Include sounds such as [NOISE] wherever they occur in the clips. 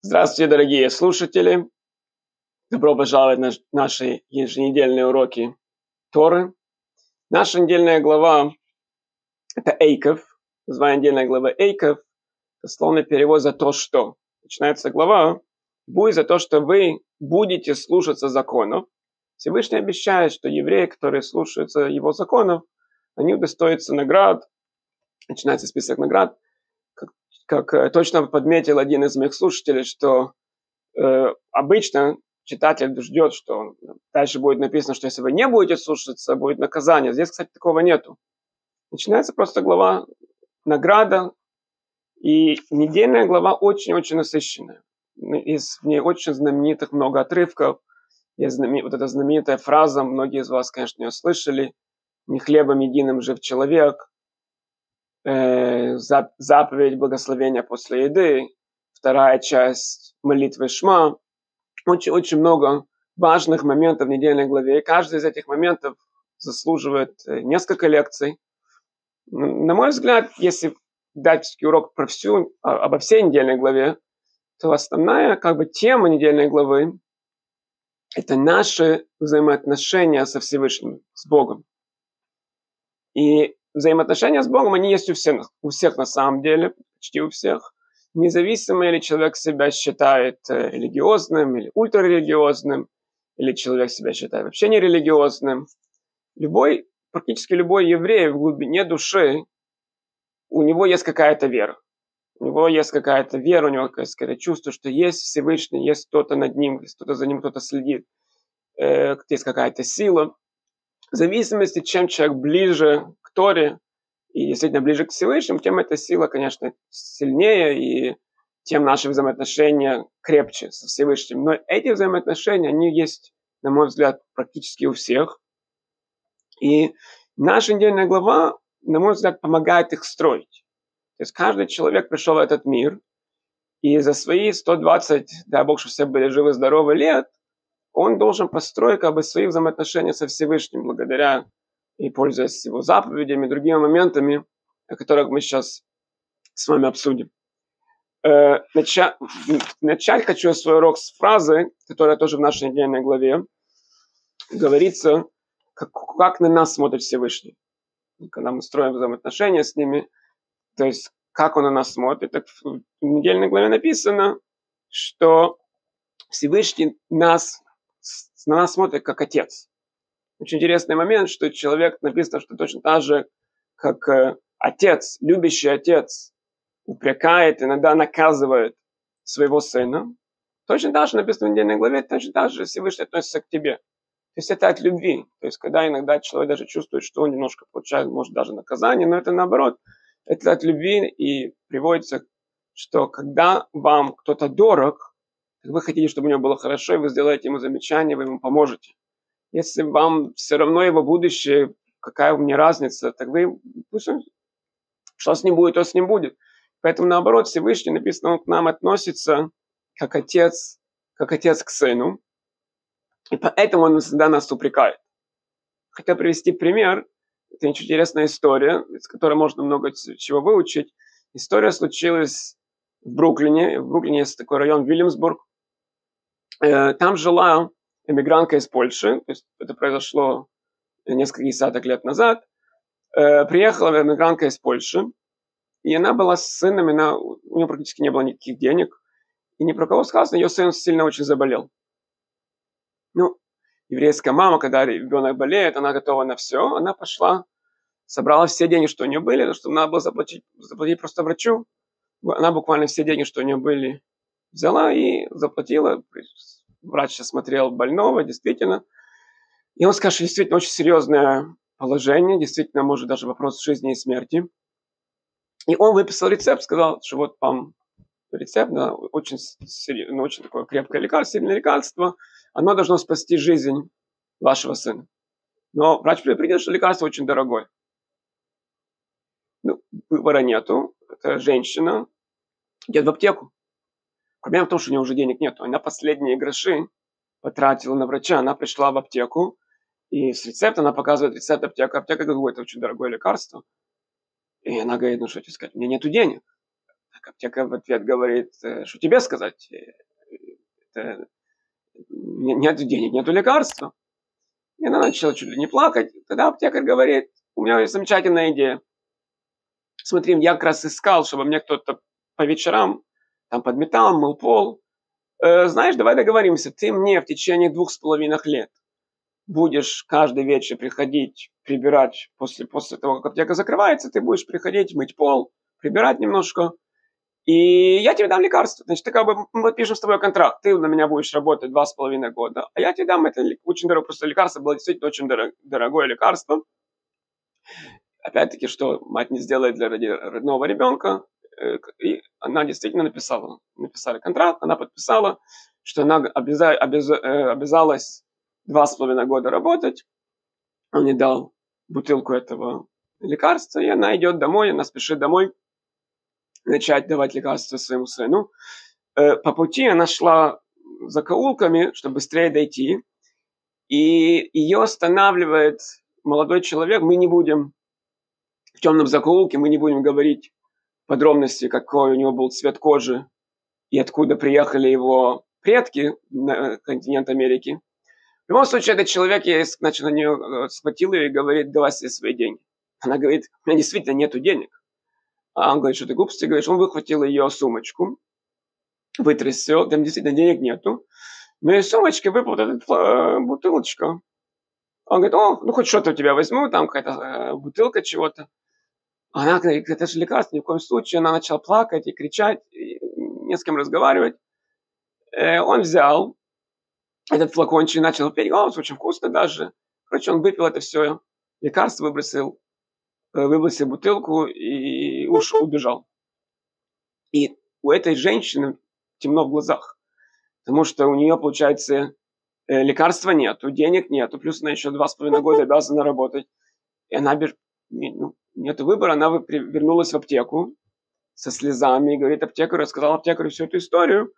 Здравствуйте, дорогие слушатели! Добро пожаловать на наши еженедельные уроки Торы. Наша недельная глава – это Эйков. Название недельной главы Эйков – дословный перевод «за то, что». Начинается глава «Будет за то, что вы будете слушаться законов». Всевышний обещает, что евреи, которые слушаются его законов, они удостоятся наград. Начинается список наград – как э, точно подметил один из моих слушателей, что э, обычно читатель ждет, что дальше будет написано, что если вы не будете слушаться, будет наказание. Здесь, кстати, такого нету. Начинается просто глава награда, и недельная глава очень-очень насыщенная. Из в ней очень знаменитых много отрывков. Есть знамен... вот эта знаменитая фраза, многие из вас, конечно, ее слышали, «Не хлебом единым жив человек», э, заповедь благословения после еды, вторая часть молитвы Шма. Очень-очень много важных моментов в недельной главе. И каждый из этих моментов заслуживает э, несколько лекций. На мой взгляд, если дать урок про всю, а, обо всей недельной главе, то основная как бы тема недельной главы – это наши взаимоотношения со Всевышним, с Богом. И взаимоотношения с Богом, они есть у всех, у всех на самом деле, почти у всех. Независимо ли человек себя считает э, религиозным или ультрарелигиозным, или человек себя считает вообще нерелигиозным. Любой, практически любой еврей в глубине души, у него есть какая-то вера. У него есть какая-то вера, у него есть какое-то чувство, что есть Всевышний, есть кто-то над ним, кто-то за ним, кто-то следит, э, есть какая-то сила. В зависимости, чем человек ближе Торе и действительно ближе к Всевышнему, тем эта сила, конечно, сильнее, и тем наши взаимоотношения крепче со Всевышним. Но эти взаимоотношения, они есть, на мой взгляд, практически у всех. И наша недельная глава, на мой взгляд, помогает их строить. То есть каждый человек пришел в этот мир, и за свои 120, дай Бог, что все были живы-здоровы лет, он должен построить как бы свои взаимоотношения со Всевышним благодаря и пользуясь его заповедями другими моментами, о которых мы сейчас с вами обсудим. Э, начать, начать хочу свой урок с фразы, которая тоже в нашей недельной главе говорится, как, как на нас смотрит Всевышний. Когда мы строим взаимоотношения с ними, то есть как он на нас смотрит. Так в недельной главе написано, что Всевышний нас, на нас смотрит как отец. Очень интересный момент, что человек написано, что точно так же, как э, отец, любящий отец, упрекает, иногда наказывает своего сына, точно так же написано в недельной главе, точно так же Всевышний относится к тебе. То есть это от любви. То есть когда иногда человек даже чувствует, что он немножко получает, может, даже наказание, но это наоборот, это от любви и приводится, что когда вам кто-то дорог, вы хотите, чтобы у него было хорошо, и вы сделаете ему замечание, вы ему поможете если вам все равно его будущее, какая мне разница, так вы, пусть он, что с ним будет, то с ним будет. Поэтому наоборот, Всевышний написано, он к нам относится как отец, как отец к сыну. И поэтому он всегда нас упрекает. Хотел привести пример. Это очень интересная история, из которой можно много чего выучить. История случилась в Бруклине. В Бруклине есть такой район Вильямсбург. Э, там жила эмигрантка из Польши, то есть это произошло несколько десяток лет назад, э, приехала эмигрантка из Польши, и она была с сыном, она, у нее практически не было никаких денег, и ни про кого сказано, ее сын сильно очень заболел. Ну, еврейская мама, когда ребенок болеет, она готова на все, она пошла, собрала все деньги, что у нее были, чтобы надо было заплатить, заплатить просто врачу. Она буквально все деньги, что у нее были, взяла и заплатила, врач осмотрел больного, действительно. И он сказал, что действительно очень серьезное положение, действительно, может даже вопрос жизни и смерти. И он выписал рецепт, сказал, что вот вам рецепт, да, очень, ну, очень такое крепкое лекарство, сильное лекарство, оно должно спасти жизнь вашего сына. Но врач предупредил, что лекарство очень дорогое. Ну, выбора нету. Это женщина идет в аптеку. Проблема в том, что у нее уже денег нет. Она последние гроши потратила на врача. Она пришла в аптеку, и с рецепта она показывает рецепт аптека. Аптека говорит, это очень дорогое лекарство. И она говорит, ну что тебе сказать, у меня нету денег. Так аптека в ответ говорит, «Э, что тебе сказать? Э, это, нет денег, нету лекарства. И она начала чуть ли не плакать. Тогда аптекарь говорит, у меня есть замечательная идея. Смотри, я как раз искал, чтобы мне кто-то по вечерам там подметал, мыл пол. Э, знаешь, давай договоримся, ты мне в течение двух с половиной лет будешь каждый вечер приходить прибирать после, после того, как аптека закрывается, ты будешь приходить мыть пол, прибирать немножко, и я тебе дам лекарство. Значит, ты как бы, мы подпишем с тобой контракт, ты на меня будешь работать два с половиной года, а я тебе дам это очень дорогое, просто лекарство было действительно очень дорогое лекарство. Опять-таки, что мать не сделает для родного ребенка, и она действительно написала, написали контракт, она подписала, что она обяза, обяз, э, обязалась два с половиной года работать. Он ей дал бутылку этого лекарства, и она идет домой, она спешит домой начать давать лекарства своему сыну. Э, по пути она шла за каулками, чтобы быстрее дойти, и ее останавливает молодой человек. Мы не будем в темном закоулке, мы не будем говорить подробности, какой у него был цвет кожи и откуда приехали его предки на континент Америки. В любом случае, этот человек, я значит, на нее э, схватил ее и говорит, давай себе свои деньги. Она говорит, у меня действительно нету денег. А он говорит, что ты глупости говоришь. Он выхватил ее сумочку, вытряс все, там действительно денег нету. Но из сумочки выпала эта э, бутылочка. Он говорит, о, ну хоть что-то у тебя возьму, там какая-то э, бутылка чего-то. Она говорит, это же лекарство, ни в коем случае. Она начала плакать и кричать, и не с кем разговаривать. Э, он взял, этот флакончик начал пить, о, очень вкусно даже. Короче, он выпил это все, лекарство выбросил, э, выбросил бутылку и уж убежал. И у этой женщины темно в глазах, потому что у нее, получается, э, лекарства нету, денег нету, плюс она еще два с половиной года обязана работать. И она ну, нет выбора, она вернулась в аптеку со слезами и говорит аптекарю, рассказала аптекарю всю эту историю.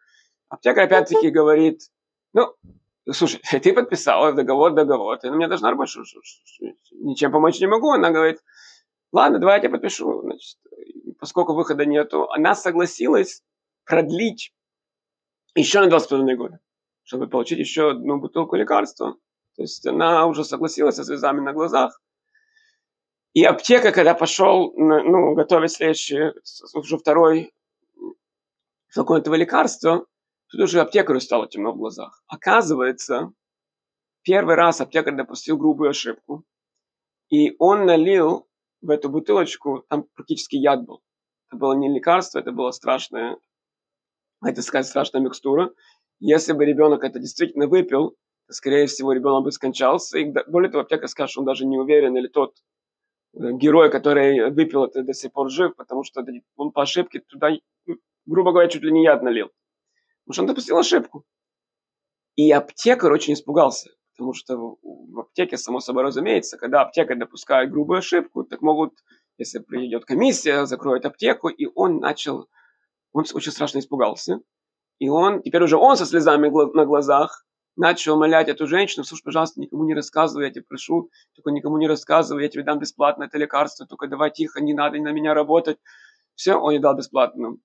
Аптекарь опять-таки говорит, ну, слушай, [LAUGHS] ты подписала договор, договор, ты меня должна работать, ничем помочь не могу. Она говорит, ладно, давай я тебе подпишу. Значит, поскольку выхода нету, она согласилась продлить еще на два с половиной года, чтобы получить еще одну бутылку лекарства. То есть она уже согласилась со слезами на глазах. И аптека, когда пошел ну, готовить следующий, уже второй флакон этого лекарства, Тут уже аптекарю стало темно в глазах. Оказывается, первый раз аптекарь допустил грубую ошибку. И он налил в эту бутылочку, там практически яд был. Это было не лекарство, это была страшная, это сказать, страшная микстура. Если бы ребенок это действительно выпил, скорее всего, ребенок бы скончался. И более того, аптекарь скажет, что он даже не уверен, или тот герой, который выпил это, до сих пор жив, потому что он по ошибке туда, грубо говоря, чуть ли не яд налил. Потому что он допустил ошибку. И аптекарь очень испугался, потому что в аптеке, само собой разумеется, когда аптекарь допускает грубую ошибку, так могут, если придет комиссия, закроет аптеку, и он начал, он очень страшно испугался. И он, теперь уже он со слезами на глазах, начал умолять эту женщину, слушай, пожалуйста, никому не рассказывай, я тебя прошу, только никому не рассказывай, я тебе дам бесплатно это лекарство, только давай тихо, не надо на меня работать. Все, он ей дал бесплатно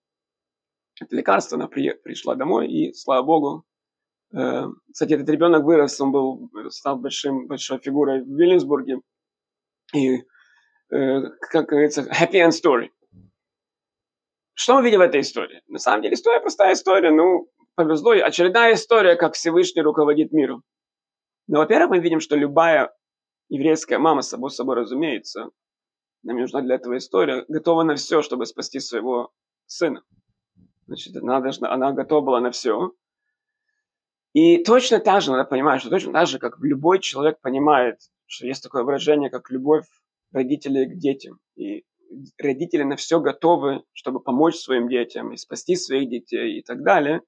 это лекарство, она при, пришла домой, и, слава богу, э, кстати, этот ребенок вырос, он был, стал большим, большой фигурой в Вильнюсбурге, и, э, как говорится, happy end story. Что мы видим в этой истории? На самом деле история простая история, ну, повезло, очередная история, как Всевышний руководит миром. Но, во-первых, мы видим, что любая еврейская мама, собой собой разумеется, нам нужна для этого история, готова на все, чтобы спасти своего сына. Значит, она, должна, она готова была на все. И точно так же надо понимать, что точно так же, как любой человек понимает, что есть такое выражение, как любовь родителей к детям. И родители на все готовы, чтобы помочь своим детям и спасти своих детей и так далее.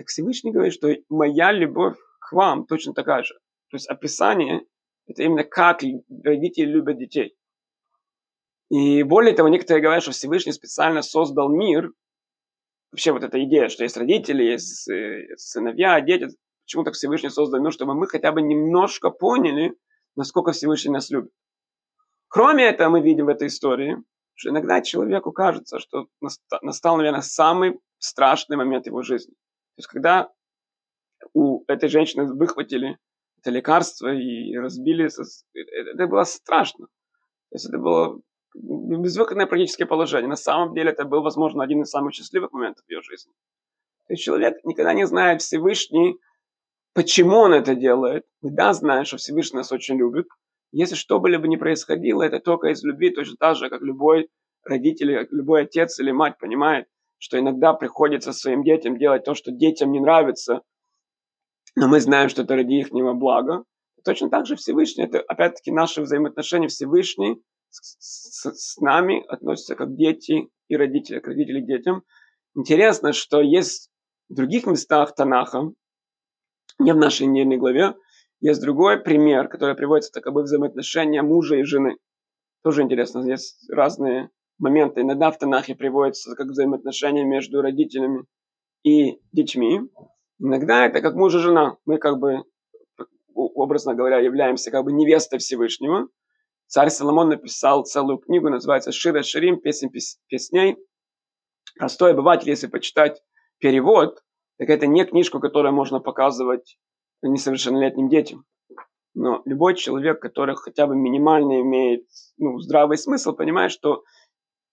Так Всевышний говорит, что моя любовь к вам точно такая же. То есть описание – это именно как родители любят детей. И более того, некоторые говорят, что Всевышний специально создал мир, вообще вот эта идея, что есть родители, есть э, сыновья, дети, почему так Всевышний создал мир, чтобы мы хотя бы немножко поняли, насколько Всевышний нас любит. Кроме этого, мы видим в этой истории, что иногда человеку кажется, что настал, наверное, самый страшный момент его жизни. Есть, когда у этой женщины выхватили это лекарство и разбили, это было страшно. То есть это было безвыходное практическое положение. На самом деле это был, возможно, один из самых счастливых моментов в ее жизни. То есть человек никогда не знает Всевышний, почему он это делает. Да, знает, что Всевышний нас очень любит. Если что бы либо ни происходило, это только из любви, точно так же, как любой родитель, любой отец или мать понимает, что иногда приходится своим детям делать то, что детям не нравится, но мы знаем, что это ради их блага. Точно так же Всевышний, это опять-таки наши взаимоотношения Всевышний с, с, с нами относятся как дети и родители, как родители к детям. Интересно, что есть в других местах Танаха, не в нашей недельной главе, есть другой пример, который приводится так бы взаимоотношения мужа и жены. Тоже интересно, есть разные моменты. Иногда в Танахе приводится как взаимоотношения между родителями и детьми. Иногда это как муж и жена. Мы как бы, образно говоря, являемся как бы невестой Всевышнего. Царь Соломон написал целую книгу, называется «Шира Ширим. Песен песней». Простой обыватель, если почитать перевод, так это не книжку, которую можно показывать несовершеннолетним детям. Но любой человек, который хотя бы минимально имеет ну, здравый смысл, понимает, что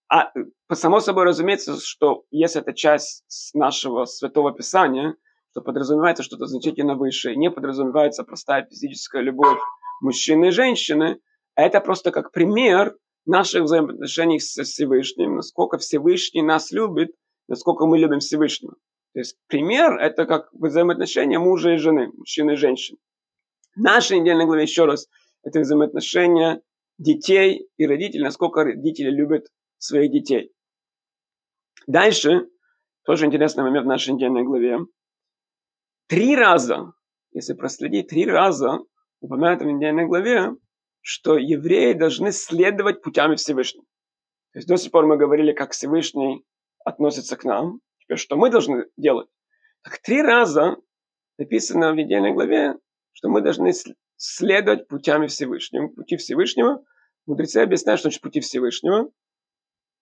а, само собой разумеется, что если это часть нашего Святого Писания, то подразумевается что-то значительно выше. Не подразумевается простая физическая любовь мужчины и женщины. А это просто как пример наших взаимоотношений с Всевышним, насколько Всевышний нас любит, насколько мы любим Всевышнего. То есть пример – это как взаимоотношения мужа и жены, мужчины и женщины. В нашей недельной главе еще раз это взаимоотношения детей и родителей, насколько родители любят своих детей. Дальше, тоже интересный момент в нашей недельной главе. Три раза, если проследить, три раза упомянуто в недельной главе, что евреи должны следовать путями Всевышнего. То есть до сих пор мы говорили, как Всевышний относится к нам, Теперь что мы должны делать? Так три раза написано в недельной главе, что мы должны следовать путями Всевышнего, пути Всевышнего. Мудрецы объясняют, что значит пути Всевышнего.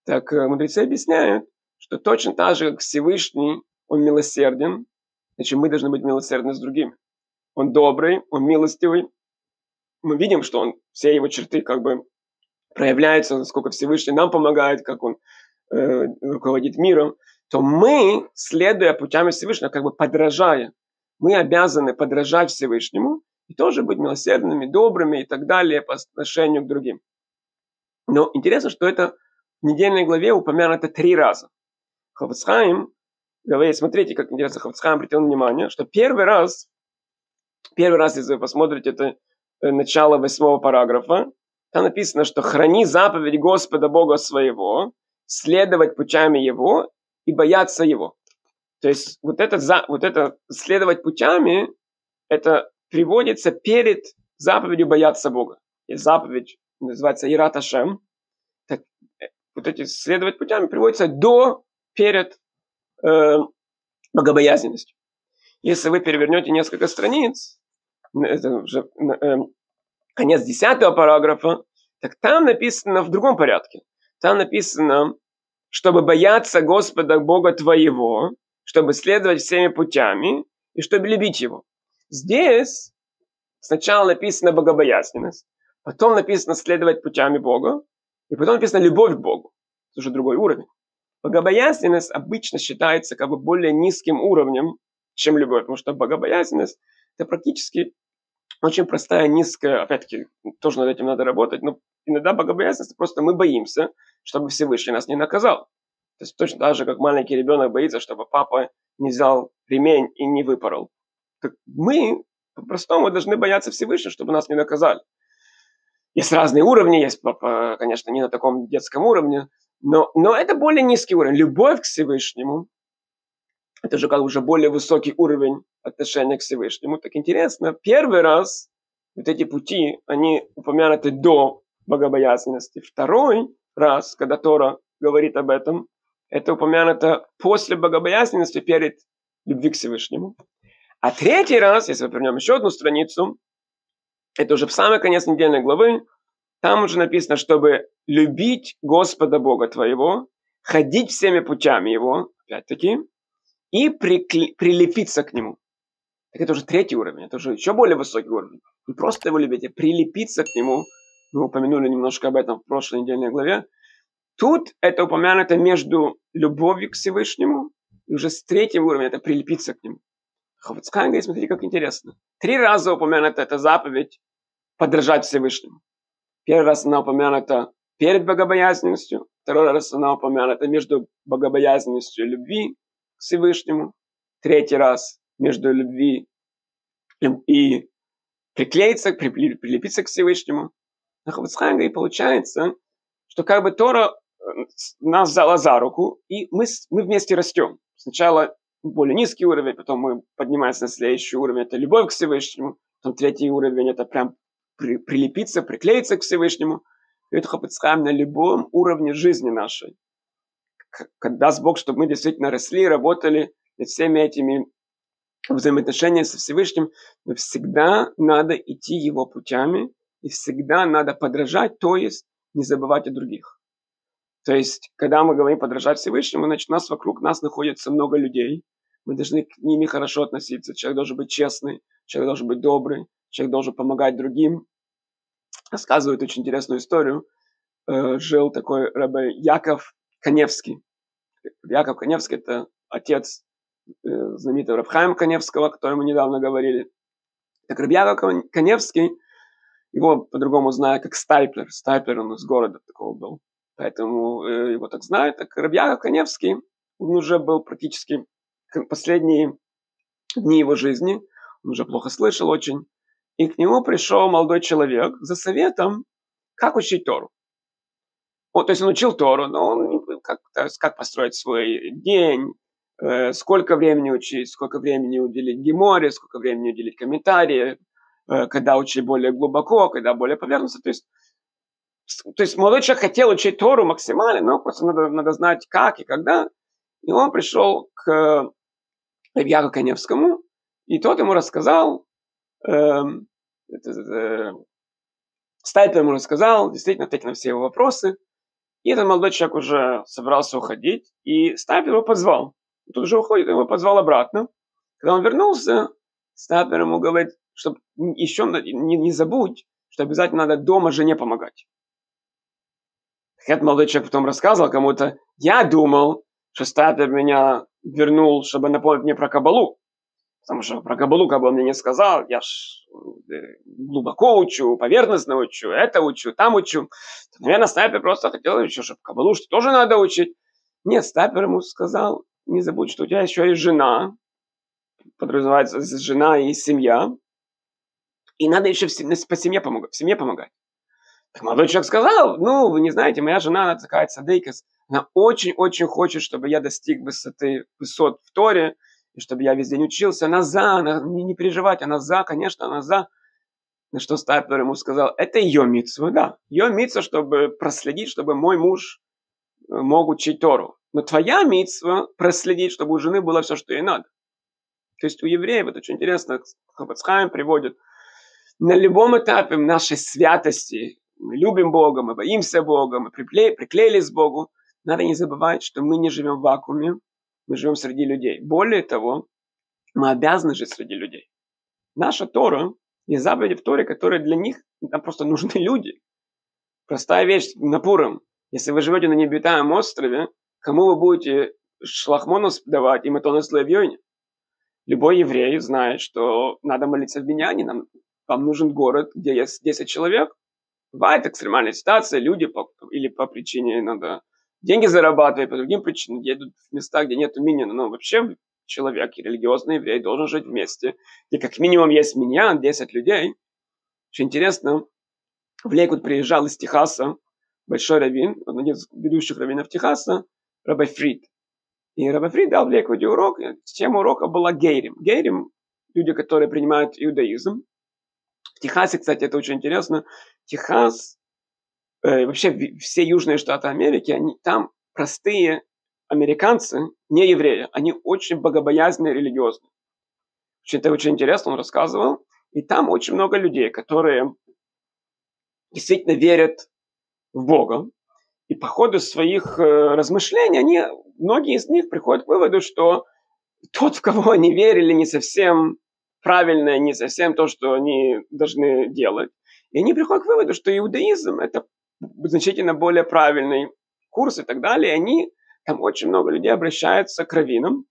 Так э, мудрецы объясняют, что точно так же, как Всевышний, он милосерден, значит мы должны быть милосердны с другими. Он добрый, он милостивый. Мы видим, что он, все его черты как бы проявляются, насколько Всевышний нам помогает, как он э, руководит миром то мы, следуя путями Всевышнего, как бы подражая, мы обязаны подражать Всевышнему и тоже быть милосердными, добрыми и так далее по отношению к другим. Но интересно, что это в недельной главе упомянуто три раза. Хавцхайм говорит, смотрите, как интересно, Хавцхайм обратил внимание, что первый раз, первый раз, если вы посмотрите, это э, начало восьмого параграфа, там написано, что храни заповедь Господа Бога своего, следовать путями Его и бояться его. То есть вот это, вот это следовать путями, это приводится перед заповедью бояться Бога. И заповедь называется Ират Ашем. Так, э, вот эти следовать путями приводится до, перед э, богобоязненностью. Если вы перевернете несколько страниц, это уже э, конец десятого параграфа, так там написано в другом порядке. Там написано, чтобы бояться Господа Бога твоего, чтобы следовать всеми путями и чтобы любить Его. Здесь сначала написано богобоязненность, потом написано следовать путями Бога, и потом написано любовь к Богу. Это уже другой уровень. Богобоязненность обычно считается как бы более низким уровнем, чем любовь, потому что богобоязненность это практически очень простая, низкая, опять-таки, тоже над этим надо работать, но иногда богобоязненность просто мы боимся, чтобы Всевышний нас не наказал. То есть точно так же, как маленький ребенок боится, чтобы папа не взял ремень и не выпорол. Так мы по-простому должны бояться Всевышнего, чтобы нас не наказали. Есть разные уровни, есть, конечно, не на таком детском уровне, но, но это более низкий уровень. Любовь к Всевышнему, это же как уже более высокий уровень отношения к Всевышнему. Так интересно, первый раз вот эти пути, они упомянуты до богобоязненности. Второй раз, когда Тора говорит об этом, это упомянуто после богобоязненности перед любви к Всевышнему. А третий раз, если мы вернем еще одну страницу, это уже в самый конец недельной главы, Там уже написано, чтобы любить Господа Бога твоего, ходить всеми путями Его, опять-таки, и прикле- прилепиться к Нему. Так это уже третий уровень, это уже еще более высокий уровень. Не просто его любить, а прилепиться к Нему. Мы упомянули немножко об этом в прошлой недельной главе. Тут это упомянуто между любовью к Всевышнему и уже с третьего уровня это прилепиться к Нему. Ховецкайн говорит, смотрите, как интересно. Три раза упомянута эта заповедь подражать Всевышнему. Первый раз она упомянута перед богобоязненностью, второй раз она упомянута между богобоязненностью и любви к Всевышнему, третий раз между любви и приклеиться, прилепиться к Всевышнему. На Хавцхайм и получается, что как бы Тора э, нас взяла за руку, и мы, мы вместе растем. Сначала более низкий уровень, потом мы поднимаемся на следующий уровень, это любовь к Всевышнему, потом третий уровень, это прям при, прилепиться, приклеиться к Всевышнему. Это Хапицхайм на любом уровне жизни нашей. Когда даст Бог, чтобы мы действительно росли, работали над всеми этими взаимоотношениями со Всевышним, но всегда надо идти его путями, и всегда надо подражать, то есть не забывать о других. То есть, когда мы говорим подражать Всевышнему, значит, у нас вокруг нас находится много людей, мы должны к ними хорошо относиться, человек должен быть честный, человек должен быть добрый, человек должен помогать другим. Рассказывает очень интересную историю. Э, жил такой рабы Яков Коневский. Яков Коневский – это отец э, знаменитого Рабхайма Коневского, о котором мы недавно говорили. Так Рабьяков Коневский, его по-другому знают как Стайплер. Стайплер он из города такого был. Поэтому э, его так знают. Так Рабьяков Коневский, он уже был практически последние дни его жизни. Он уже плохо слышал очень и к нему пришел молодой человек за советом, как учить Тору. Вот, то есть он учил Тору, но он как, как построить свой день, э, сколько времени учить, сколько времени уделить геморе, сколько времени уделить комментарии, э, когда учить более глубоко, когда более поверхностно. То есть, то есть молодой человек хотел учить Тору максимально, но просто надо, надо знать как и когда. И он пришел к Ильяру Коневскому, и тот ему рассказал, Эм, Стайпер ему рассказал, действительно ответил на все его вопросы. И этот молодой человек уже собрался уходить, и Стайпер его позвал. Тут уже уходит, его позвал обратно. Когда он вернулся, Стайпер ему говорит, чтобы еще не, не забудь, что обязательно надо дома жене помогать. Этот молодой человек потом рассказывал кому-то, я думал, что Стайпер меня вернул, чтобы напомнить мне про Кабалу. Потому что про Кабалу Кабал мне не сказал, я ж э, глубоко учу, поверхностно учу, это учу, там учу. Наверное, снайпер просто хотел еще, чтобы Кабалу что тоже надо учить. Нет, снайпер ему сказал, не забудь, что у тебя еще есть жена, подразумевается жена и семья, и надо еще по семье помогать, в семье помогать. Так молодой человек сказал, ну, вы не знаете, моя жена, она такая садейкас, она очень-очень хочет, чтобы я достиг высоты, высот в Торе, и чтобы я весь день учился, она за, она, не, не переживать, она за, конечно, она за. На что Стайплер ему сказал, это ее митцва, да, ее митцва, чтобы проследить, чтобы мой муж э, мог учить Тору. Но твоя митцва проследить, чтобы у жены было все, что ей надо. То есть у евреев, это очень интересно, Хабацхайм приводит, на любом этапе нашей святости, мы любим Бога, мы боимся Бога, мы приклеились к Богу, надо не забывать, что мы не живем в вакууме, мы живем среди людей. Более того, мы обязаны жить среди людей. Наша Тора есть заповеди в Торе, которые для них там просто нужны люди. Простая вещь на Пуром. Если вы живете на необитаемом острове, кому вы будете шлахмонус давать и матона славьёне? Любой еврей знает, что надо молиться в Беняне, нам, вам нужен город, где есть 10 человек. Бывает экстремальная ситуация, люди по, или по причине надо деньги зарабатывают, по другим причинам едут в места, где нет миньона. Но вообще человек, религиозный еврей, должен жить вместе, где как минимум есть миньян, 10 людей. Очень интересно, в Лейкут приезжал из Техаса большой раввин, один из ведущих раввинов Техаса, Рабай Фрид. И Рабай Фрид дал в Лейкуте урок, тема урока была гейрим. Гейрим – люди, которые принимают иудаизм. В Техасе, кстати, это очень интересно. Техас вообще все южные штаты Америки, они, там простые американцы, не евреи, они очень богобоязненные религиозные. Это очень интересно, он рассказывал. И там очень много людей, которые действительно верят в Бога. И по ходу своих э, размышлений они, многие из них приходят к выводу, что тот, в кого они верили, не совсем правильное, не совсем то, что они должны делать. И они приходят к выводу, что иудаизм – это значительно более правильный курс и так далее. Они, там очень много людей обращаются к раввинам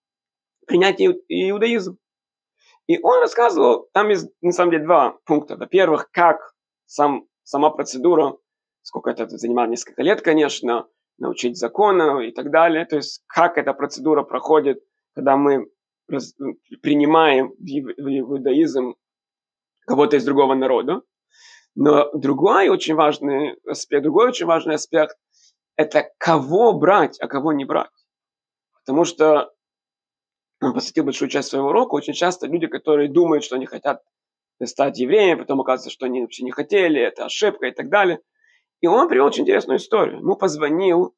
принять иудаизм. И он рассказывал, там есть на самом деле два пункта. Во-первых, как сам, сама процедура, сколько это занимает несколько лет, конечно, научить закону и так далее. То есть как эта процедура проходит, когда мы принимаем в иудаизм кого-то из другого народа. Но другой очень важный аспект, другой очень важный аспект – это кого брать, а кого не брать. Потому что он посвятил большую часть своего урока. Очень часто люди, которые думают, что они хотят стать евреем, потом оказывается, что они вообще не хотели, это ошибка и так далее. И он привел очень интересную историю. Ему позвонил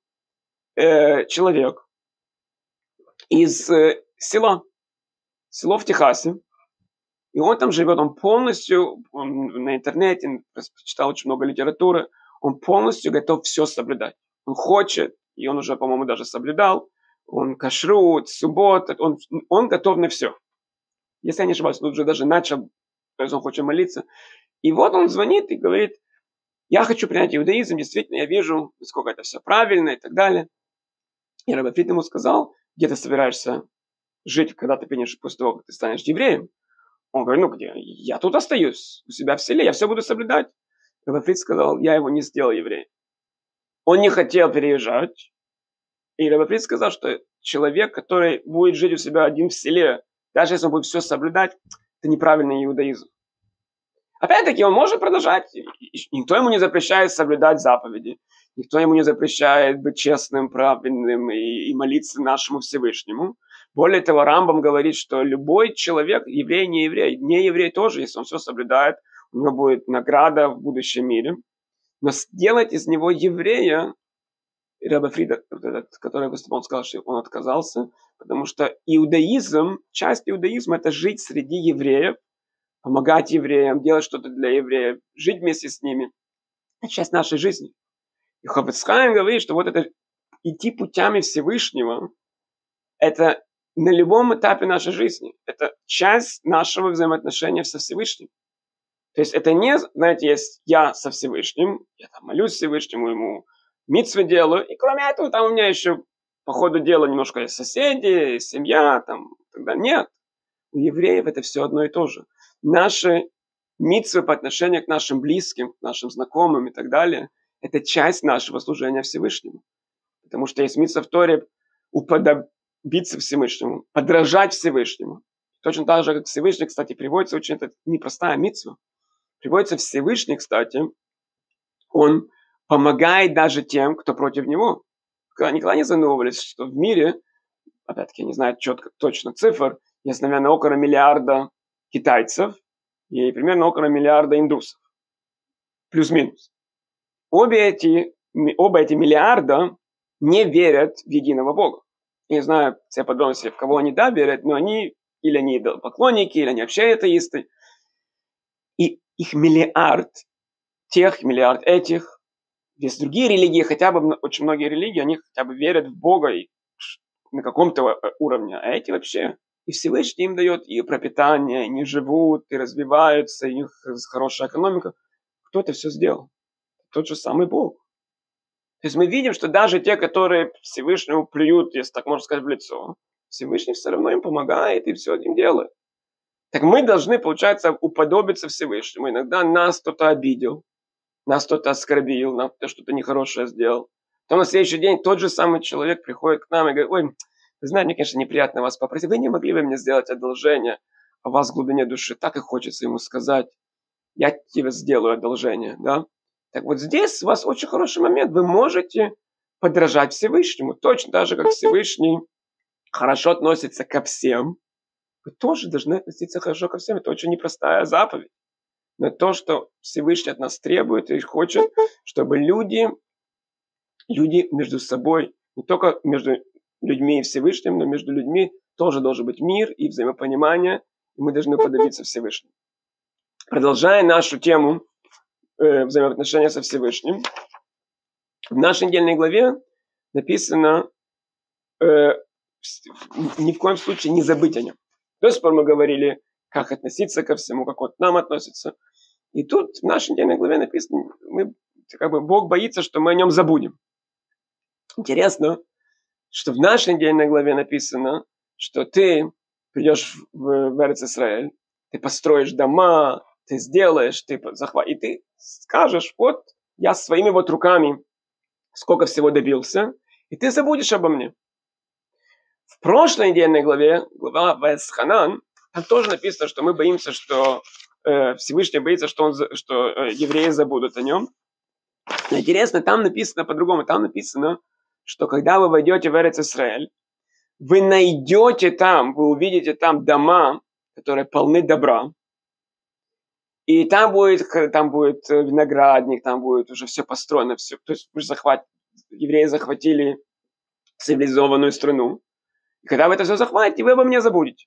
э, человек из э, села, село в Техасе, и он там живет, он полностью, он на интернете читал очень много литературы, он полностью готов все соблюдать. Он хочет, и он уже, по-моему, даже соблюдал, он кашрут, суббот, он, он готов на все. Если я не ошибаюсь, он уже даже начал, то есть он хочет молиться. И вот он звонит и говорит, я хочу принять иудаизм, действительно, я вижу, насколько это все правильно и так далее. И Рабафит ему сказал, где ты собираешься жить, когда ты принешь после того, как ты станешь евреем. Он говорит, ну где? Я тут остаюсь, у себя в селе, я все буду соблюдать. Рабафит сказал, я его не сделал евреем. Он не хотел переезжать, и Рабафрид сказал, что человек, который будет жить у себя один в селе, даже если он будет все соблюдать, это неправильный иудаизм. Опять-таки, он может продолжать. Никто ему не запрещает соблюдать заповеди. Никто ему не запрещает быть честным, правильным и, и молиться нашему Всевышнему. Более того, Рамбам говорит, что любой человек, еврей, не еврей, не еврей тоже, если он все соблюдает, у него будет награда в будущем мире. Но сделать из него еврея и Раба Фрида, который выступал, он сказал, что он отказался, потому что иудаизм, часть иудаизма – это жить среди евреев, помогать евреям, делать что-то для евреев, жить вместе с ними. Это часть нашей жизни. И Ховецхайм говорит, что вот это идти путями Всевышнего, это на любом этапе нашей жизни. Это часть нашего взаимоотношения со Всевышним. То есть это не, знаете, есть я со Всевышним, я там молюсь Всевышнему, ему митцвы делаю. И кроме этого, там у меня еще по ходу дела немножко есть соседи, семья, там, тогда нет. У евреев это все одно и то же. Наши митцвы по отношению к нашим близким, к нашим знакомым и так далее, это часть нашего служения Всевышнему. Потому что есть митцва в Торе уподобиться Всевышнему, подражать Всевышнему. Точно так же, как Всевышний, кстати, приводится очень это непростая митцва. Приводится Всевышний, кстати, он помогает даже тем, кто против него. Никогда не задумывались, что в мире, опять-таки, я не знаю четко, точно цифр, есть, наверное, около миллиарда китайцев и примерно около миллиарда индусов. Плюс-минус. Обе эти, оба эти миллиарда не верят в единого Бога. Не знаю все подробности, в кого они да верят, но они или они поклонники, или они вообще атеисты. И их миллиард, тех миллиард этих, есть другие религии, хотя бы очень многие религии, они хотя бы верят в Бога и на каком-то э, уровне, а эти вообще и Всевышний им дает и пропитание, они живут, и развиваются, и у них хорошая экономика. Кто это все сделал? Тот же самый Бог. То есть мы видим, что даже те, которые Всевышнему плюют, если так можно сказать, в лицо, Всевышний все равно им помогает и все им делает. Так мы должны, получается, уподобиться Всевышнему. Иногда нас кто-то обидел, нас кто-то оскорбил, нам кто-то что-то нехорошее сделал. То на следующий день тот же самый человек приходит к нам и говорит, ой, вы знаете, мне, конечно, неприятно вас попросить, вы не могли бы мне сделать одолжение, а вас в глубине души так и хочется ему сказать, я тебе сделаю одолжение, да? Так вот здесь у вас очень хороший момент, вы можете подражать Всевышнему, точно так же, как Всевышний хорошо относится ко всем, вы тоже должны относиться хорошо ко всем, это очень непростая заповедь. На то, что Всевышний от нас требует и хочет, чтобы люди, люди между собой, не только между людьми и Всевышним, но между людьми тоже должен быть мир и взаимопонимание, и мы должны подавиться Всевышнему. Продолжая нашу тему э, взаимоотношения со Всевышним. В нашей недельной главе написано э, ни в коем случае не забыть о нем. До сих пор мы говорили, как относиться ко всему, как он к нам относится. И тут в нашей недельной главе написано, мы, как бы Бог боится, что мы о нем забудем. Интересно, что в нашей недельной главе написано, что ты придешь в, в Израиль, ты построишь дома, ты сделаешь, ты захватишь, и ты скажешь, вот я своими вот руками сколько всего добился, и ты забудешь обо мне. В прошлой недельной главе, глава Весханан, там тоже написано, что мы боимся, что э, Всевышний боится, что, он, что э, евреи забудут о нем. Но интересно, там написано по-другому. Там написано, что когда вы войдете в Эрец Израиль, вы найдете там, вы увидите там дома, которые полны добра. И там будет, там будет виноградник, там будет уже все построено, все. То есть захват, евреи захватили цивилизованную страну. И когда вы это все захватите, вы обо мне забудете.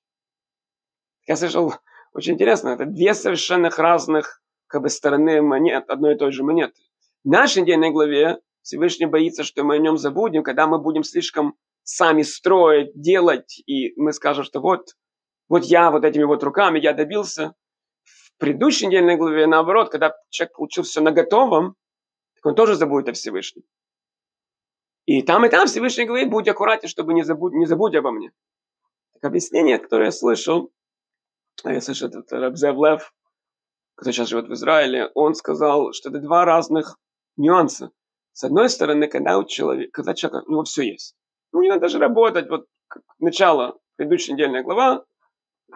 Я слышал, очень интересно, это две совершенно разных как бы, стороны монет, одной и той же монеты. В нашей недельной главе Всевышний боится, что мы о нем забудем, когда мы будем слишком сами строить, делать, и мы скажем, что вот, вот я вот этими вот руками, я добился. Предыдущей недельной главе, наоборот, когда человек получил все на готовом, так он тоже забудет о Всевышнем. И там и там Всевышний говорит, будь аккуратен, чтобы не забудь, не забудь обо мне. Так объяснение, которое я слышал, а я слышал, это Рабзев Лев, который сейчас живет в Израиле, он сказал, что это два разных нюанса. С одной стороны, когда у человека, когда человек, у него все есть. Ну, не надо даже работать, вот начало, предыдущая недельная глава,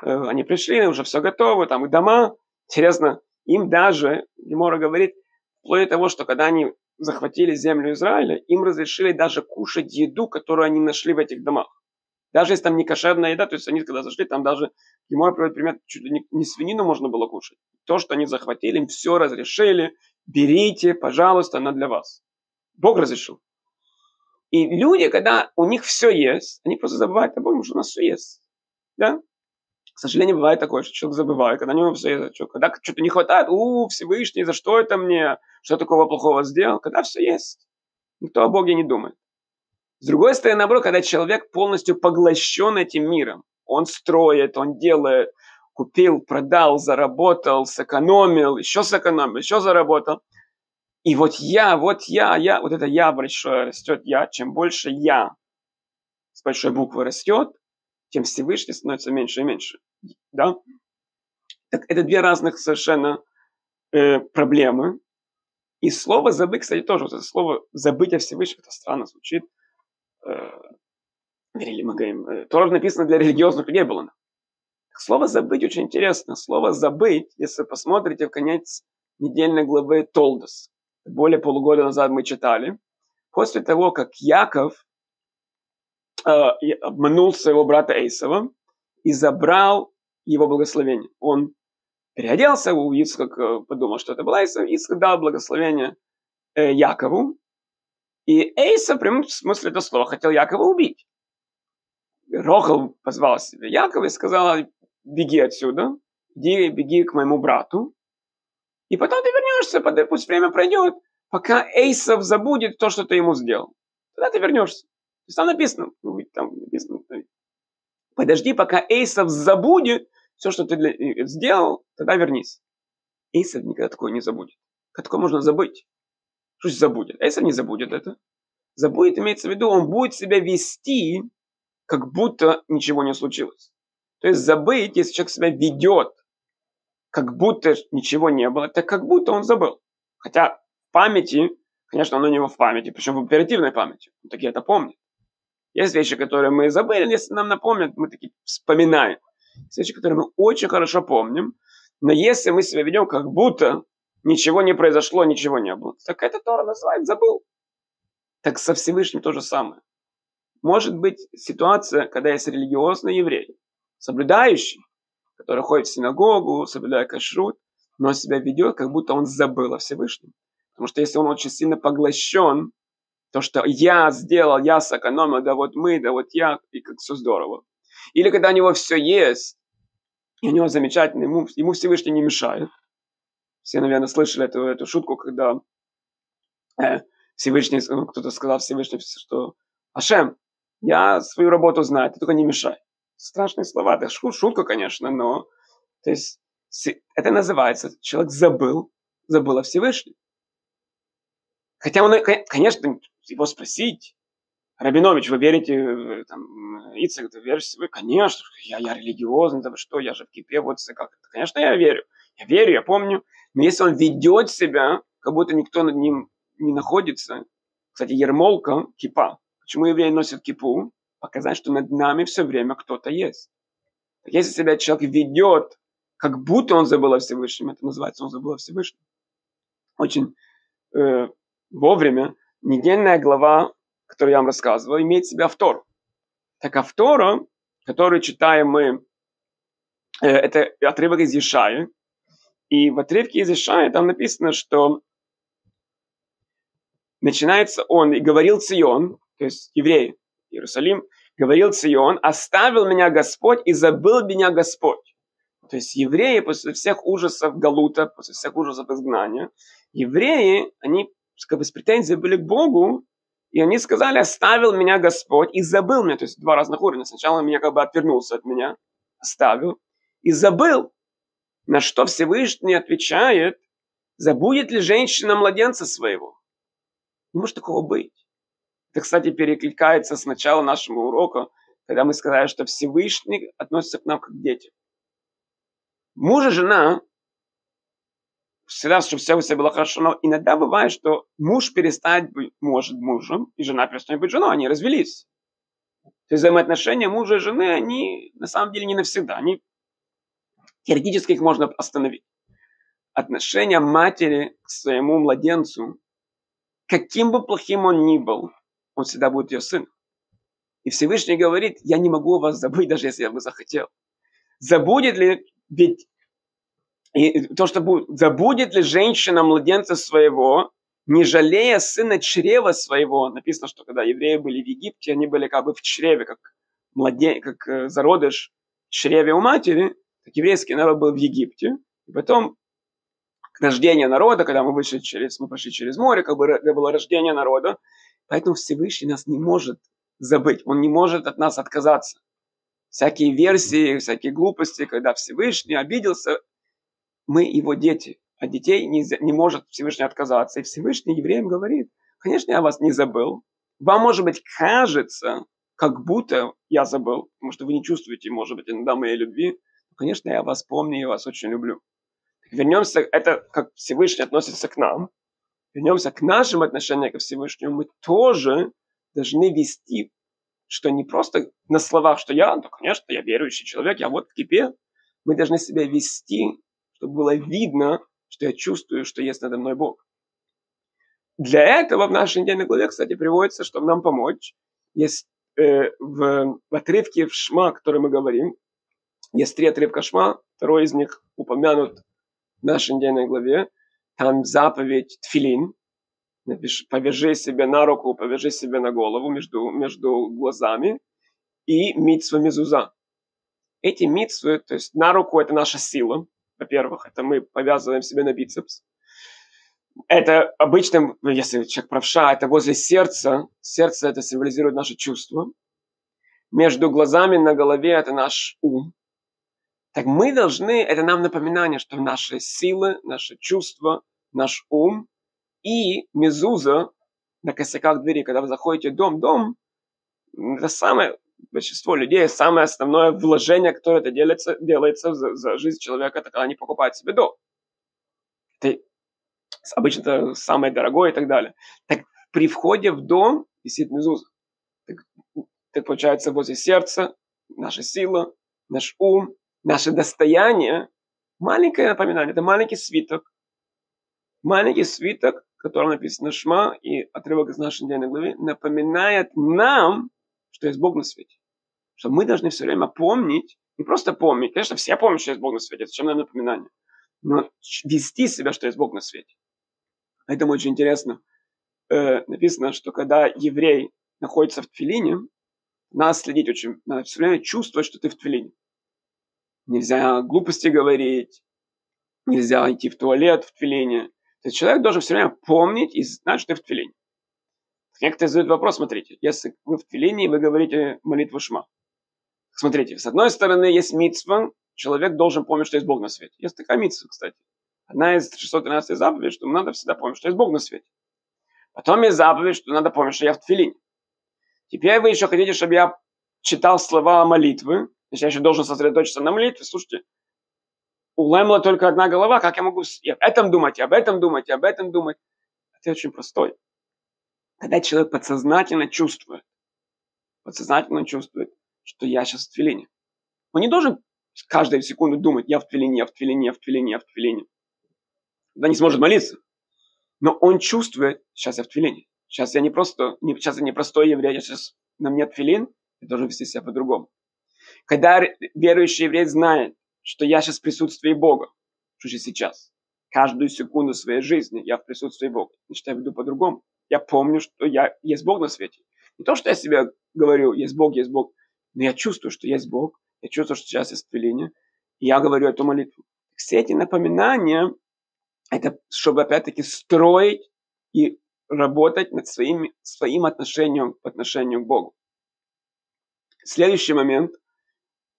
э, они пришли, уже все готово, там и дома. Интересно, им даже, Гемора говорит, вплоть до того, что когда они захватили землю Израиля, им разрешили даже кушать еду, которую они нашли в этих домах. Даже если там не кошерная еда, то есть они когда зашли, там даже, Гемор приводит пример, чуть ли не свинину можно было кушать. То, что они захватили, им все разрешили, берите, пожалуйста, она для вас. Бог разрешил. И люди, когда у них все есть, они просто забывают о Боге, что у нас все есть. Да? К сожалению, бывает такое, что человек забывает, когда у него все есть. Когда что-то не хватает, у, Всевышний, за что это мне? Что такого плохого сделал? Когда все есть. Никто о Боге не думает. С другой стороны, наоборот, когда человек полностью поглощен этим миром, он строит, он делает, купил, продал, заработал, сэкономил, еще сэкономил, еще заработал. И вот я, вот я, я, вот это я большое растет, я, чем больше я с большой буквы растет, тем Всевышний становится меньше и меньше. Да? Так это две разных совершенно э, проблемы. И слово забыть, кстати, тоже. Вот это слово забыть о Всевышнем, это странно звучит. Э, мы говорим, э, тоже написано для религиозных людей было. Слово забыть очень интересно. Слово забыть, если посмотрите в конец недельной главы Толдос, более полугода назад мы читали, после того, как Яков обманул своего брата Эйсова и забрал его благословение. Он переоделся, у Ицхак э, подумал, что это был Эйсов, Ицхак дал благословение э, Якову, и Эйсов, в прямом смысле этого слова, хотел Якова убить. Рохал позвал себе Якова и сказал, беги отсюда, иди, беги к моему брату, и потом ты вернешься, пусть время пройдет, пока Эйсов забудет то, что ты ему сделал. Тогда ты вернешься. То есть там написано, ну, там написано, подожди, пока Эйсов забудет все, что ты э, сделал, тогда вернись. Эйсов никогда такое не забудет. Как такое можно забыть? Что же забудет? Эйсов не забудет это. Забудет, имеется в виду, он будет себя вести, как будто ничего не случилось. То есть забыть, если человек себя ведет, как будто ничего не было, так как будто он забыл. Хотя в памяти, конечно, оно у него в памяти, причем в оперативной памяти. Он таки это помнит. Есть вещи, которые мы забыли, если нам напомнят, мы такие вспоминаем. Есть вещи, которые мы очень хорошо помним, но если мы себя ведем, как будто ничего не произошло, ничего не было, так это Тора называет забыл. Так со Всевышним то же самое. Может быть ситуация, когда есть религиозный еврей, соблюдающий, который ходит в синагогу, соблюдая кашрут, но себя ведет, как будто он забыл о Всевышнем. Потому что если он очень сильно поглощен, то, что я сделал, я сэкономил, да вот мы, да вот я, и как все здорово. Или когда у него все есть, и у него замечательно, ему, ему Всевышний не мешает, Все, наверное, слышали эту, эту шутку, когда э, Всевышний, ну, кто-то сказал Всевышний, что Ашем, я свою работу знаю, ты только не мешай. Страшные слова, это шутка, конечно, но то есть это называется, человек забыл, забыл о Всевышнем. Хотя он, конечно, его спросить, Рабинович, вы верите, там, Ицек, ты веришь в Конечно, я, я религиозный, да что, я же в кипе, вот как. Конечно, я верю. Я верю, я помню. Но если он ведет себя, как будто никто над ним не находится, кстати, ермолка, кипа. Почему евреи носят кипу? Показать, что над нами все время кто-то есть. Если себя человек ведет, как будто он забыл о Всевышнем, это называется, он забыл о Всевышнем. Очень э, вовремя недельная глава который я вам рассказывал, имеет в себе автор. Так автора, который читаем мы, э, это отрывок из Ишаи. И в отрывке из Ишаи там написано, что начинается он, и говорил Цион, то есть еврей, Иерусалим, говорил Цион, оставил меня Господь и забыл меня Господь. То есть евреи после всех ужасов Галута, после всех ужасов изгнания, евреи, они как бы с претензией были к Богу, и они сказали, оставил меня Господь и забыл меня. То есть два разных уровня. Сначала меня как бы отвернулся от меня, оставил и забыл. На что Всевышний отвечает, забудет ли женщина младенца своего? Не может такого быть. Это, кстати, перекликается с начала нашего урока, когда мы сказали, что Всевышний относится к нам как к детям. Муж и жена всегда, чтобы все у себя было хорошо, но иногда бывает, что муж перестать быть, может мужем, и жена перестанет быть женой, они развелись. То есть взаимоотношения мужа и жены, они на самом деле не навсегда, они теоретически их можно остановить. Отношения матери к своему младенцу, каким бы плохим он ни был, он всегда будет ее сын. И Всевышний говорит, я не могу вас забыть, даже если я бы захотел. Забудет ли, ведь и то, что будет, забудет ли женщина младенца своего, не жалея сына чрева своего. Написано, что когда евреи были в Египте, они были как бы в чреве, как, младен... как э, зародыш в чреве у матери, так еврейский народ был в Египте. И потом к рождению народа, когда мы вышли через, мы пошли через море, как бы это было рождение народа. Поэтому Всевышний нас не может забыть, Он не может от нас отказаться. Всякие версии, всякие глупости, когда Всевышний обиделся, мы его дети. От детей не, не может Всевышний отказаться. И Всевышний евреям говорит, конечно, я вас не забыл. Вам, может быть, кажется, как будто я забыл, потому что вы не чувствуете, может быть, иногда моей любви. Но, конечно, я вас помню и вас очень люблю. Вернемся, это как Всевышний относится к нам. Вернемся к нашим отношениям к Всевышнему. Мы тоже должны вести, что не просто на словах, что я, ну, конечно, я верующий человек, я вот в кипе. Мы должны себя вести чтобы было видно, что я чувствую, что есть надо мной Бог. Для этого в нашей недельной главе, кстати, приводится, чтобы нам помочь, есть э, в, в отрывке в Шма, который мы говорим, есть три отрывка Шма, второй из них упомянут в нашей недельной главе, там заповедь Тфилин, повяжи себе на руку, повяжи себе на голову между, между глазами, и митсва мезуза. Эти митсвы, то есть на руку это наша сила, во-первых, это мы повязываем себе на бицепс. Это обычно, если человек правша, это возле сердца. Сердце это символизирует наше чувство. Между глазами на голове это наш ум. Так мы должны, это нам напоминание, что наши силы, наши чувства, наш ум и мезуза на косяках двери, когда вы заходите в дом, дом, это самое большинство людей самое основное вложение, которое это делается, делается за, за жизнь человека, это когда они покупают себе дом. Это обычно это самое дорогое и так далее. Так при входе в дом висит мезуза. Так, так получается возле сердца наша сила, наш ум, наше достояние. Маленькое напоминание, это маленький свиток. Маленький свиток, в котором написано Шма и отрывок из нашей недельной главы, напоминает нам, что есть Бог на свете. Что мы должны все время помнить, не просто помнить, конечно, все помнят, что есть Бог на свете, зачем нам напоминание, но вести себя, что есть Бог на свете. Поэтому очень интересно, э, написано, что когда еврей находится в тфилине, надо следить очень, надо все время чувствовать, что ты в тфилине. Нельзя глупости говорить, нельзя идти в туалет в твилине. То есть человек должен все время помнить и знать, что ты в твилине. Некоторые задают вопрос, смотрите, если вы в твилине, вы говорите молитву шма. Смотрите, с одной стороны есть митцва, человек должен помнить, что есть Бог на свете. Есть такая митцва, кстати. Одна из 613 заповедей, что надо всегда помнить, что есть Бог на свете. Потом есть заповедь, что надо помнить, что я в твилине. Теперь вы еще хотите, чтобы я читал слова молитвы, то есть я еще должен сосредоточиться на молитве. Слушайте, у Лэмла только одна голова, как я могу об этом думать, и об этом думать, и об этом думать? Ответ очень простой. Когда человек подсознательно чувствует, подсознательно чувствует, что я сейчас в твилине. Он не должен каждую секунду думать, я в твилине, я в твилине, я в твилине, я в твилине. Тогда не сможет молиться. Но он чувствует, сейчас я в твилине. Сейчас я не просто, не, сейчас я не простой еврей, я сейчас на мне твилин, я должен вести себя по-другому. Когда верующий еврей знает, что я сейчас в присутствии Бога, что сейчас, каждую секунду своей жизни я в присутствии Бога, значит, я веду по-другому. Я помню, что я, есть Бог на свете. Не то, что я себе говорю, есть Бог, есть Бог, но я чувствую, что есть Бог, я чувствую, что сейчас есть твилине, и я говорю эту молитву. Все эти напоминания, это чтобы опять-таки строить и работать над своим, своим отношением по отношению к Богу. Следующий момент,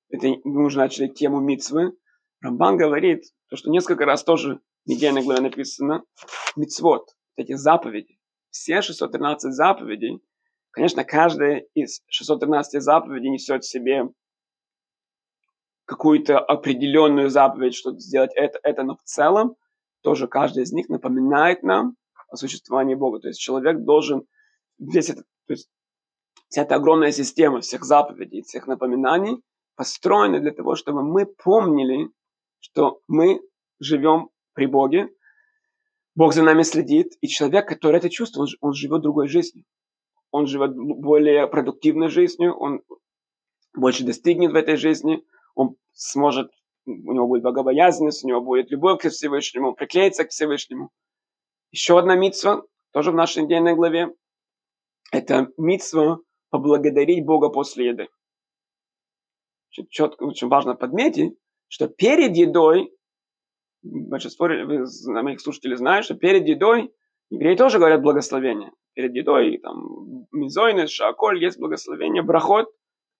это мы уже начали тему мицвы. Рамбан говорит, то, что несколько раз тоже в недельной главе написано, мицвод, эти заповеди. Все 613 заповедей, конечно, каждая из 613 заповедей несет в себе какую-то определенную заповедь, что сделать это, это, но в целом тоже каждая из них напоминает нам о существовании Бога. То есть человек должен весь этот, то есть вся эта огромная система всех заповедей, всех напоминаний построена для того, чтобы мы помнили, что мы живем при Боге, Бог за нами следит, и человек, который это чувствует, он, он живет другой жизнью. Он живет более продуктивной жизнью, он больше достигнет в этой жизни, он сможет, у него будет богобоязненность, у него будет любовь к Всевышнему, приклеиться к Всевышнему. Еще одна митцва, тоже в нашей недельной главе, это митцва поблагодарить Бога после еды. Четко, очень важно подметить, что перед едой, большинство моих слушателей знают, что перед едой евреи тоже говорят благословение. Перед едой, там, мизойнес, шаколь, есть благословение, брахот,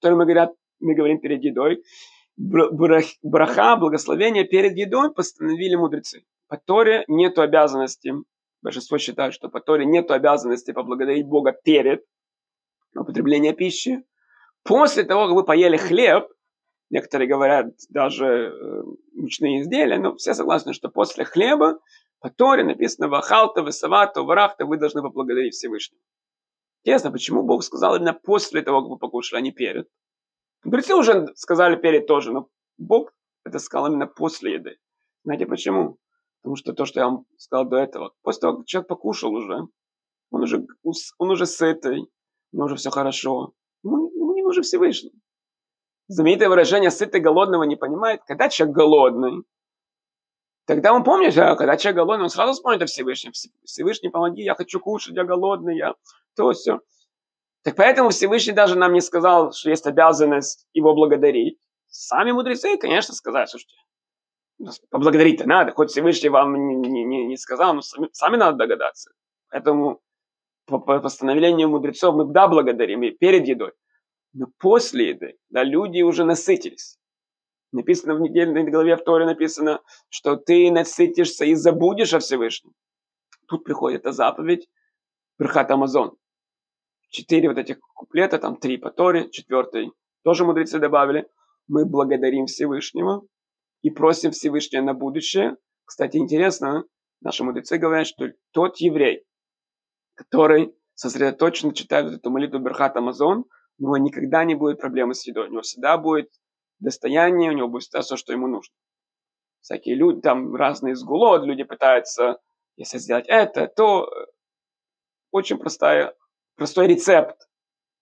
который мы, говорят, мы говорим перед едой. Браха, благословение перед едой постановили мудрецы. По Торе нету обязанности Большинство считают, что по Торе нет обязанности поблагодарить Бога перед употреблением пищи. После того, как вы поели хлеб, некоторые говорят даже э, мучные изделия, но все согласны, что после хлеба по Торе написано «Вахалта, Весавата, Варахта» вы должны поблагодарить Всевышнего. Интересно, почему Бог сказал именно после того, как вы покушали, а не перед? Мудрецы уже сказали перед тоже, но Бог это сказал именно после еды. Знаете почему? Потому что то, что я вам сказал до этого, после того, как человек покушал уже, он уже, он уже сытый, у него уже все хорошо, ему, ему не нужен Всевышний. Знаменитое выражение «сытый голодного не понимает», когда человек голодный, тогда он помнит, а когда человек голодный, он сразу вспомнит о Всевышнем. Всевышний, помоги, я хочу кушать, я голодный, я то все. Так поэтому Всевышний даже нам не сказал, что есть обязанность его благодарить. Сами мудрецы, конечно, сказали, слушайте, поблагодарить-то надо, хоть Всевышний вам не, не, не сказал, но сами, сами надо догадаться. Поэтому по, по постановлению мудрецов мы да благодарим и перед едой. Но после еды, да, люди уже насытились. Написано в недельной главе в Торе написано, что ты насытишься и забудешь о Всевышнем. Тут приходит эта заповедь Брахат Амазон. Четыре вот этих куплета, там три по Торе, четвертый тоже мудрецы добавили. Мы благодарим Всевышнего и просим Всевышнего на будущее. Кстати, интересно, наши мудрецы говорят, что тот еврей, который сосредоточенно читает эту молитву Берхат Амазон, у него никогда не будет проблемы с едой. У него всегда будет достояние, у него будет все, что ему нужно. Всякие люди, там разные сгулот, люди пытаются, если сделать это, то очень простая, простой рецепт.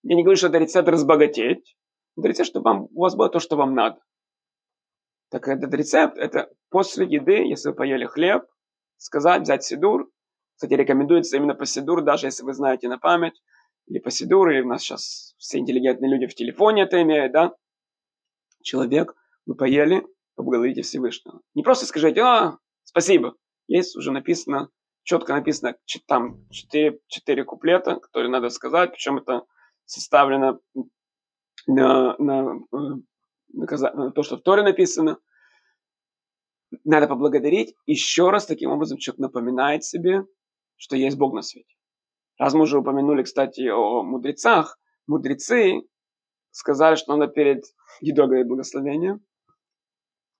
Я не говорю, что это рецепт разбогатеть, это рецепт, чтобы вам, у вас было то, что вам надо. Так этот рецепт, это после еды, если вы поели хлеб, сказать, взять сидур. Кстати, рекомендуется именно по сидур, даже если вы знаете на память, или по сидур, или у нас сейчас все интеллигентные люди в телефоне это имеют, да? Человек, вы поели, поблагодарите Всевышнего. Не просто скажите, а, Спасибо. Есть уже написано, четко написано, там четыре, четыре куплета, которые надо сказать, причем это составлено на, на, э, на, на то, что в Торе написано. Надо поблагодарить. Еще раз таким образом человек напоминает себе, что есть Бог на свете. Раз мы уже упомянули, кстати, о мудрецах, мудрецы сказали, что надо перед едой говорить благословение.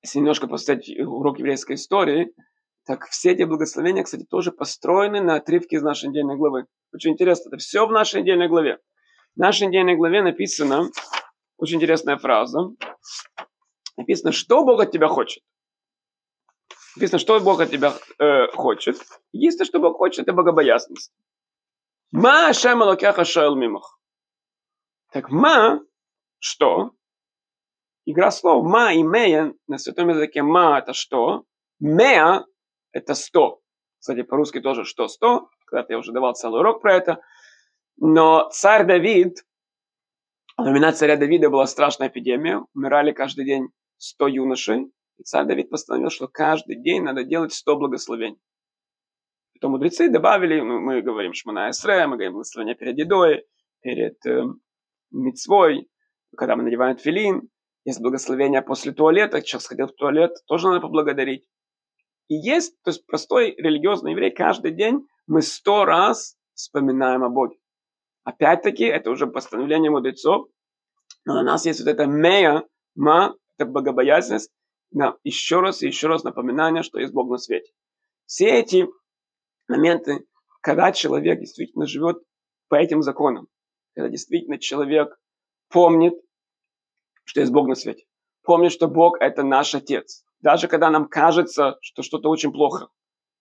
Если немножко поставить урок еврейской истории, так все эти благословения, кстати, тоже построены на отрывке из нашей недельной главы. Очень интересно, это все в нашей недельной главе. В нашей недельной главе написано, очень интересная фраза, написано, что Бог от тебя хочет. Написано, что Бог от тебя э, хочет. Единственное, что Бог хочет, это богобоязненность. Ма Ашем Алокеха Шоэл Мимах. Так ма, что? Игра слов. Ма и мея, на святом языке ма это что? Меа это сто. Кстати, по-русски тоже что сто. Когда-то я уже давал целый урок про это. Но царь Давид, во времена царя Давида была страшная эпидемия. Умирали каждый день сто юношей. И царь Давид постановил, что каждый день надо делать сто благословений. То мудрецы добавили, ну, мы говорим Шмана Эсре, мы говорим благословение перед едой, перед э, мицвой, когда мы надеваем филин, есть благословение после туалета, человек сходил в туалет, тоже надо поблагодарить. И есть, то есть простой религиозный еврей, каждый день мы сто раз вспоминаем о Боге. Опять-таки, это уже постановление мудрецов, но у нас есть вот это мея, ма, это богобоязненность, на еще раз и еще раз напоминание, что есть Бог на свете. Все эти моменты, когда человек действительно живет по этим законам, когда действительно человек помнит, что есть Бог на свете, помнит, что Бог это наш Отец. Даже когда нам кажется, что что-то очень плохо,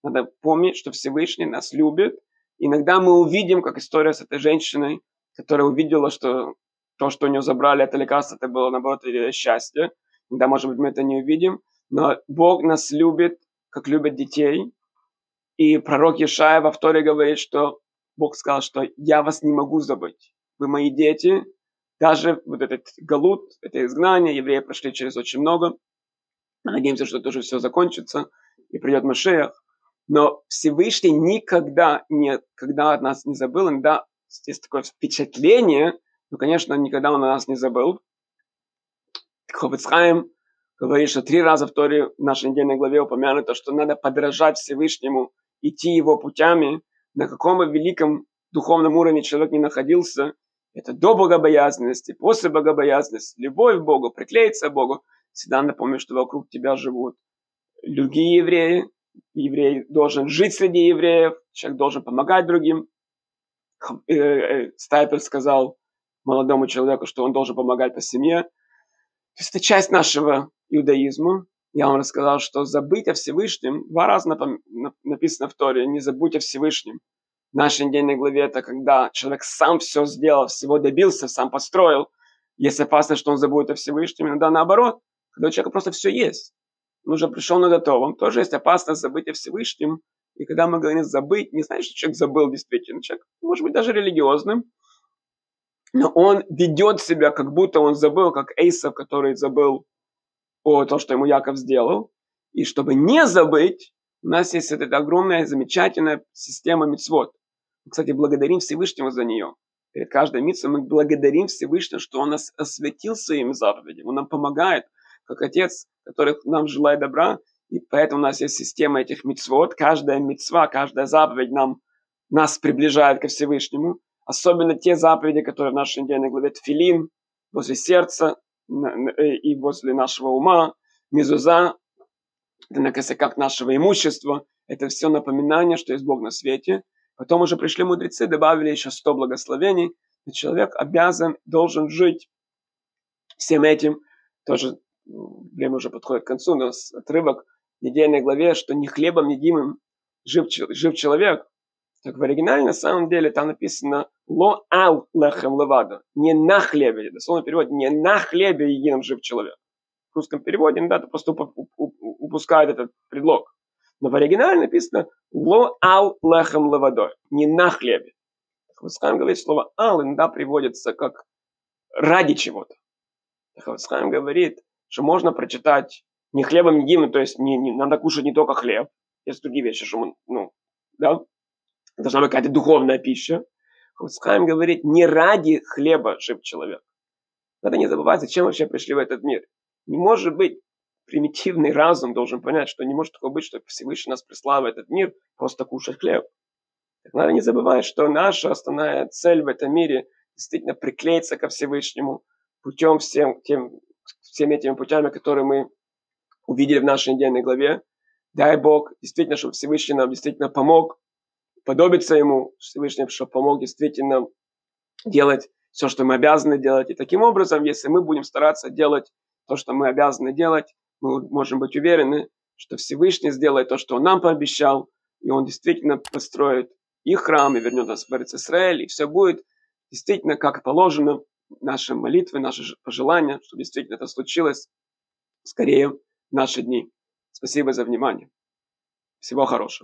надо помнить, что Всевышний нас любит. Иногда мы увидим, как история с этой женщиной, которая увидела, что то, что у нее забрали это лекарство, это было, наоборот, счастье. Иногда, может быть, мы это не увидим. Но Бог нас любит, как любят детей. И пророк Ишая во вторе говорит, что Бог сказал, что я вас не могу забыть. Вы мои дети. Даже вот этот галут, это изгнание, евреи прошли через очень много. Надеемся, что тоже все закончится и придет Машеях. Но Всевышний никогда, никогда от нас не забыл. Иногда есть такое впечатление, но, конечно, никогда он о нас не забыл. Ховецхайм говорит, что три раза в Торе в нашей недельной главе упомянуто, что надо подражать Всевышнему идти его путями, на каком бы великом духовном уровне человек не находился, это до богобоязненности, после богобоязненности, любовь к Богу, приклеиться к Богу. Всегда напомню, что вокруг тебя живут другие евреи. Еврей должен жить среди евреев, человек должен помогать другим. Э, э, Стайпер сказал молодому человеку, что он должен помогать по семье. То есть это часть нашего иудаизма. Я вам рассказал, что забыть о Всевышнем, два раза написано в Торе, не забудь о Всевышнем. В нашей недельной главе это когда человек сам все сделал, всего добился, сам построил. Есть опасность, что он забудет о Всевышнем. Иногда наоборот, когда у человека просто все есть. Он уже пришел на готовом. Тоже есть опасность забыть о Всевышнем. И когда мы говорим забыть, не значит, что человек забыл действительно. Человек может быть даже религиозным, но он ведет себя, как будто он забыл, как Эйсов, который забыл о том, что ему Яков сделал. И чтобы не забыть, у нас есть эта огромная, замечательная система мицвод. кстати, благодарим Всевышнего за нее. Перед каждой митцвой мы благодарим Всевышнего, что Он нас осветил своими заповедями. Он нам помогает, как Отец, который нам желает добра. И поэтому у нас есть система этих мицвод. Каждая мицва, каждая заповедь нам, нас приближает ко Всевышнему. Особенно те заповеди, которые в нашей недельной главе Тфилин, возле сердца, и возле нашего ума, мезуза, это на косяках нашего имущества, это все напоминание, что есть Бог на свете. Потом уже пришли мудрецы, добавили еще сто благословений, и человек обязан, должен жить всем этим. Тоже время уже подходит к концу, но отрывок в недельной главе, что не хлебом едимым жив, жив человек, так в оригинале на самом деле там написано «ло ал лехем левада» – не на хлебе, дословно перевод «не на хлебе едином жив человек». В русском переводе, да, просто упускают этот предлог. Но в оригинале написано «ло ал лехем левадой» – не на хлебе. Хавацхайм говорит, слово «ал» иногда приводится как «ради чего-то». Хавацхайм говорит, что можно прочитать не хлебом едим, то есть не, не, надо кушать не только хлеб, есть другие вещи, что мы, ну, да, должна быть какая-то духовная пища. Хафицхайм говорит, не ради хлеба жив человек. Надо не забывать, зачем вообще пришли в этот мир. Не может быть, примитивный разум должен понять, что не может такого быть, что Всевышний нас прислал в этот мир просто кушать хлеб. Так надо не забывать, что наша основная цель в этом мире действительно приклеиться ко Всевышнему путем всем, тем, всеми этими путями, которые мы увидели в нашей недельной главе. Дай Бог действительно, чтобы Всевышний нам действительно помог подобиться Ему, Всевышний, чтобы помог действительно делать все, что мы обязаны делать. И таким образом, если мы будем стараться делать то, что мы обязаны делать, мы можем быть уверены, что Всевышний сделает то, что Он нам пообещал, и Он действительно построит и храм, и вернет нас в Израиль, и все будет действительно как положено, наши молитвы, наши пожелания, чтобы действительно это случилось скорее в наши дни. Спасибо за внимание. Всего хорошего.